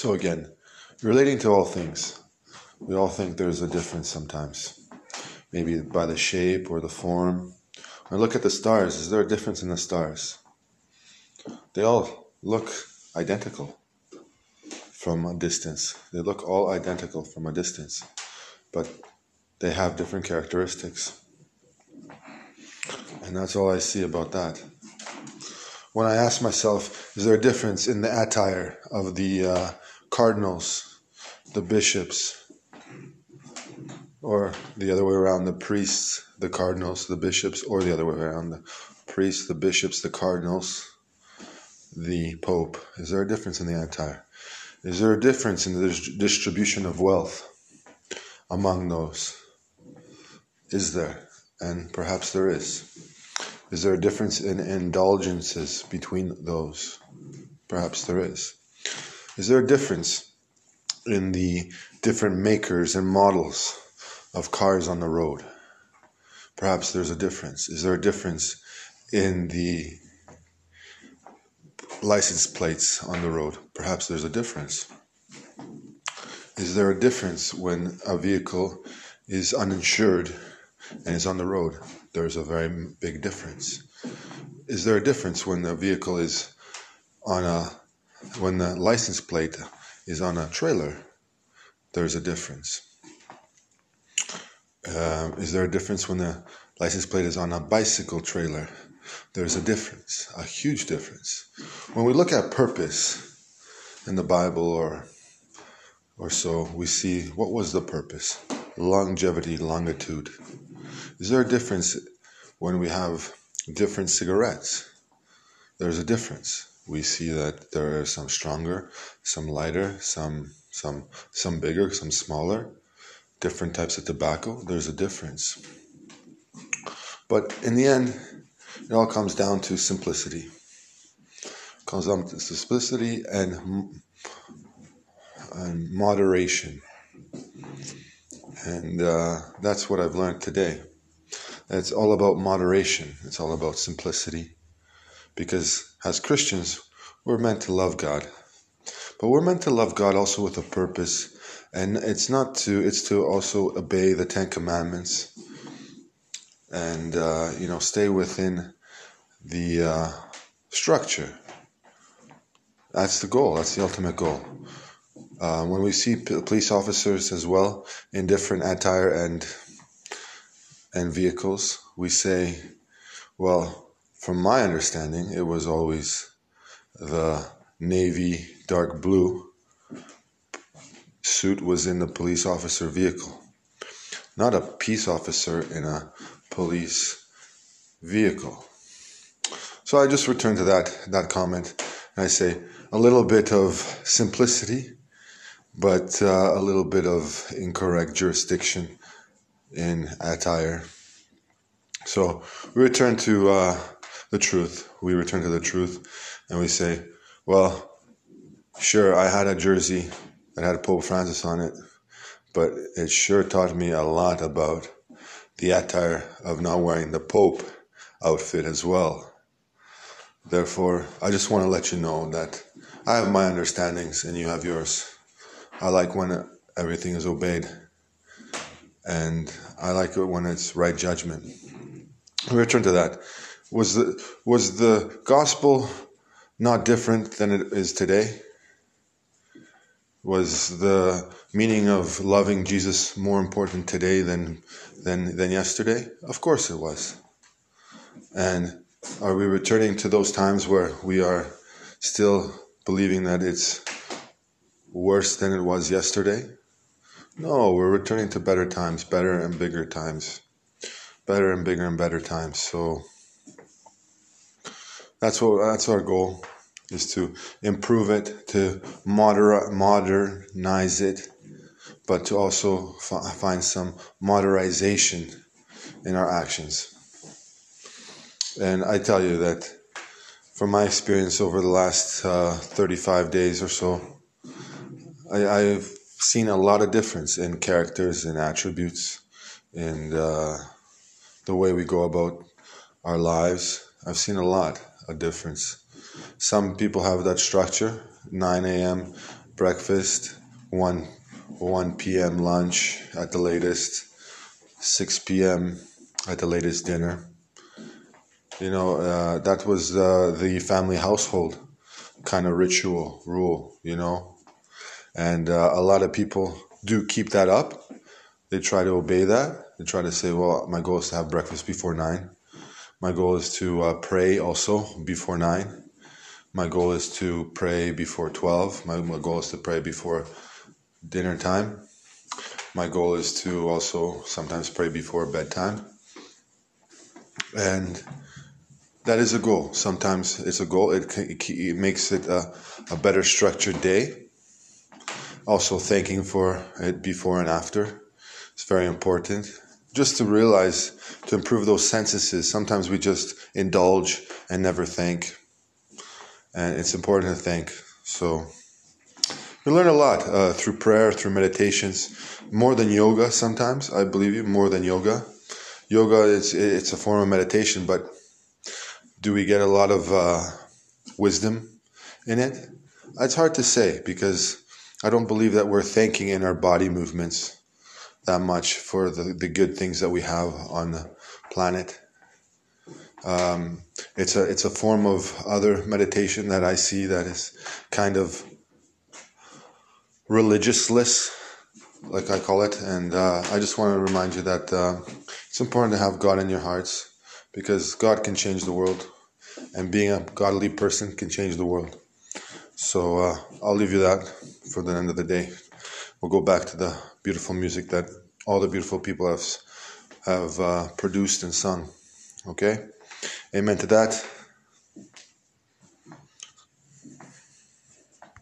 So, again, relating to all things, we all think there's a difference sometimes. Maybe by the shape or the form. Or look at the stars. Is there a difference in the stars? They all look identical from a distance. They look all identical from a distance, but they have different characteristics. And that's all I see about that. When I ask myself, is there a difference in the attire of the uh, cardinals, the bishops, or the other way around, the priests, the cardinals, the bishops, or the other way around, the priests, the bishops, the cardinals, the pope? Is there a difference in the attire? Is there a difference in the distribution of wealth among those? Is there? And perhaps there is. Is there a difference in indulgences between those? Perhaps there is. Is there a difference in the different makers and models of cars on the road? Perhaps there's a difference. Is there a difference in the license plates on the road? Perhaps there's a difference. Is there a difference when a vehicle is uninsured and is on the road? There's a very big difference. Is there a difference when the vehicle is on a when the license plate is on a trailer? There's a difference. Uh, is there a difference when the license plate is on a bicycle trailer? There's a difference, a huge difference. When we look at purpose in the Bible or or so, we see what was the purpose? Longevity, longitude. Is there a difference when we have different cigarettes? There's a difference. We see that there are some stronger, some lighter, some some some bigger, some smaller, different types of tobacco. There's a difference. But in the end, it all comes down to simplicity. It comes down to simplicity and, and moderation. And uh, that's what I've learned today. It's all about moderation. It's all about simplicity. Because as Christians, we're meant to love God. But we're meant to love God also with a purpose. And it's not to, it's to also obey the Ten Commandments and, uh, you know, stay within the uh, structure. That's the goal. That's the ultimate goal. Uh, when we see p- police officers as well in different attire and and vehicles, we say, well, from my understanding, it was always the navy dark blue suit was in the police officer vehicle, not a peace officer in a police vehicle. So I just return to that that comment and I say a little bit of simplicity, but uh, a little bit of incorrect jurisdiction in attire. So we return to uh, the truth. We return to the truth, and we say, well, sure, I had a jersey that had Pope Francis on it, but it sure taught me a lot about the attire of not wearing the Pope outfit as well. Therefore, I just want to let you know that I have my understandings and you have yours. I like when everything is obeyed, and I like it when it's right judgment. We return to that. Was the was the gospel not different than it is today? Was the meaning of loving Jesus more important today than than than yesterday? Of course it was. And are we returning to those times where we are still believing that it's worse than it was yesterday? No, we're returning to better times, better and bigger times, better and bigger and better times. So that's what that's our goal is to improve it, to moder- modernize it, but to also f- find some modernization in our actions. And I tell you that from my experience over the last uh, 35 days or so, I, have seen a lot of difference in characters and attributes and uh, the way we go about our lives. I've seen a lot of difference. Some people have that structure 9 a.m., breakfast, 1, 1 p.m. lunch at the latest, 6 p.m. at the latest dinner. You know, uh, that was uh, the family household kind of ritual rule, you know. And uh, a lot of people do keep that up. They try to obey that. They try to say, well, my goal is to have breakfast before nine. My goal is to uh, pray also before nine. My goal is to pray before 12. My, my goal is to pray before dinner time. My goal is to also sometimes pray before bedtime. And that is a goal. Sometimes it's a goal. It, it makes it a, a better structured day. Also, thanking for it before and after. It's very important. Just to realize, to improve those sentences, sometimes we just indulge and never think And it's important to think So, we learn a lot uh, through prayer, through meditations, more than yoga sometimes, I believe you, more than yoga. Yoga, is it's a form of meditation, but do we get a lot of uh, wisdom in it? It's hard to say because I don't believe that we're thanking in our body movements that much for the, the good things that we have on the planet. Um, it's a it's a form of other meditation that I see that is kind of religiousless, like I call it, and uh, I just want to remind you that uh, it's important to have God in your hearts because God can change the world, and being a godly person can change the world. So uh, I'll leave you that for the end of the day. We'll go back to the beautiful music that all the beautiful people have have uh, produced and sung. Okay, amen to that.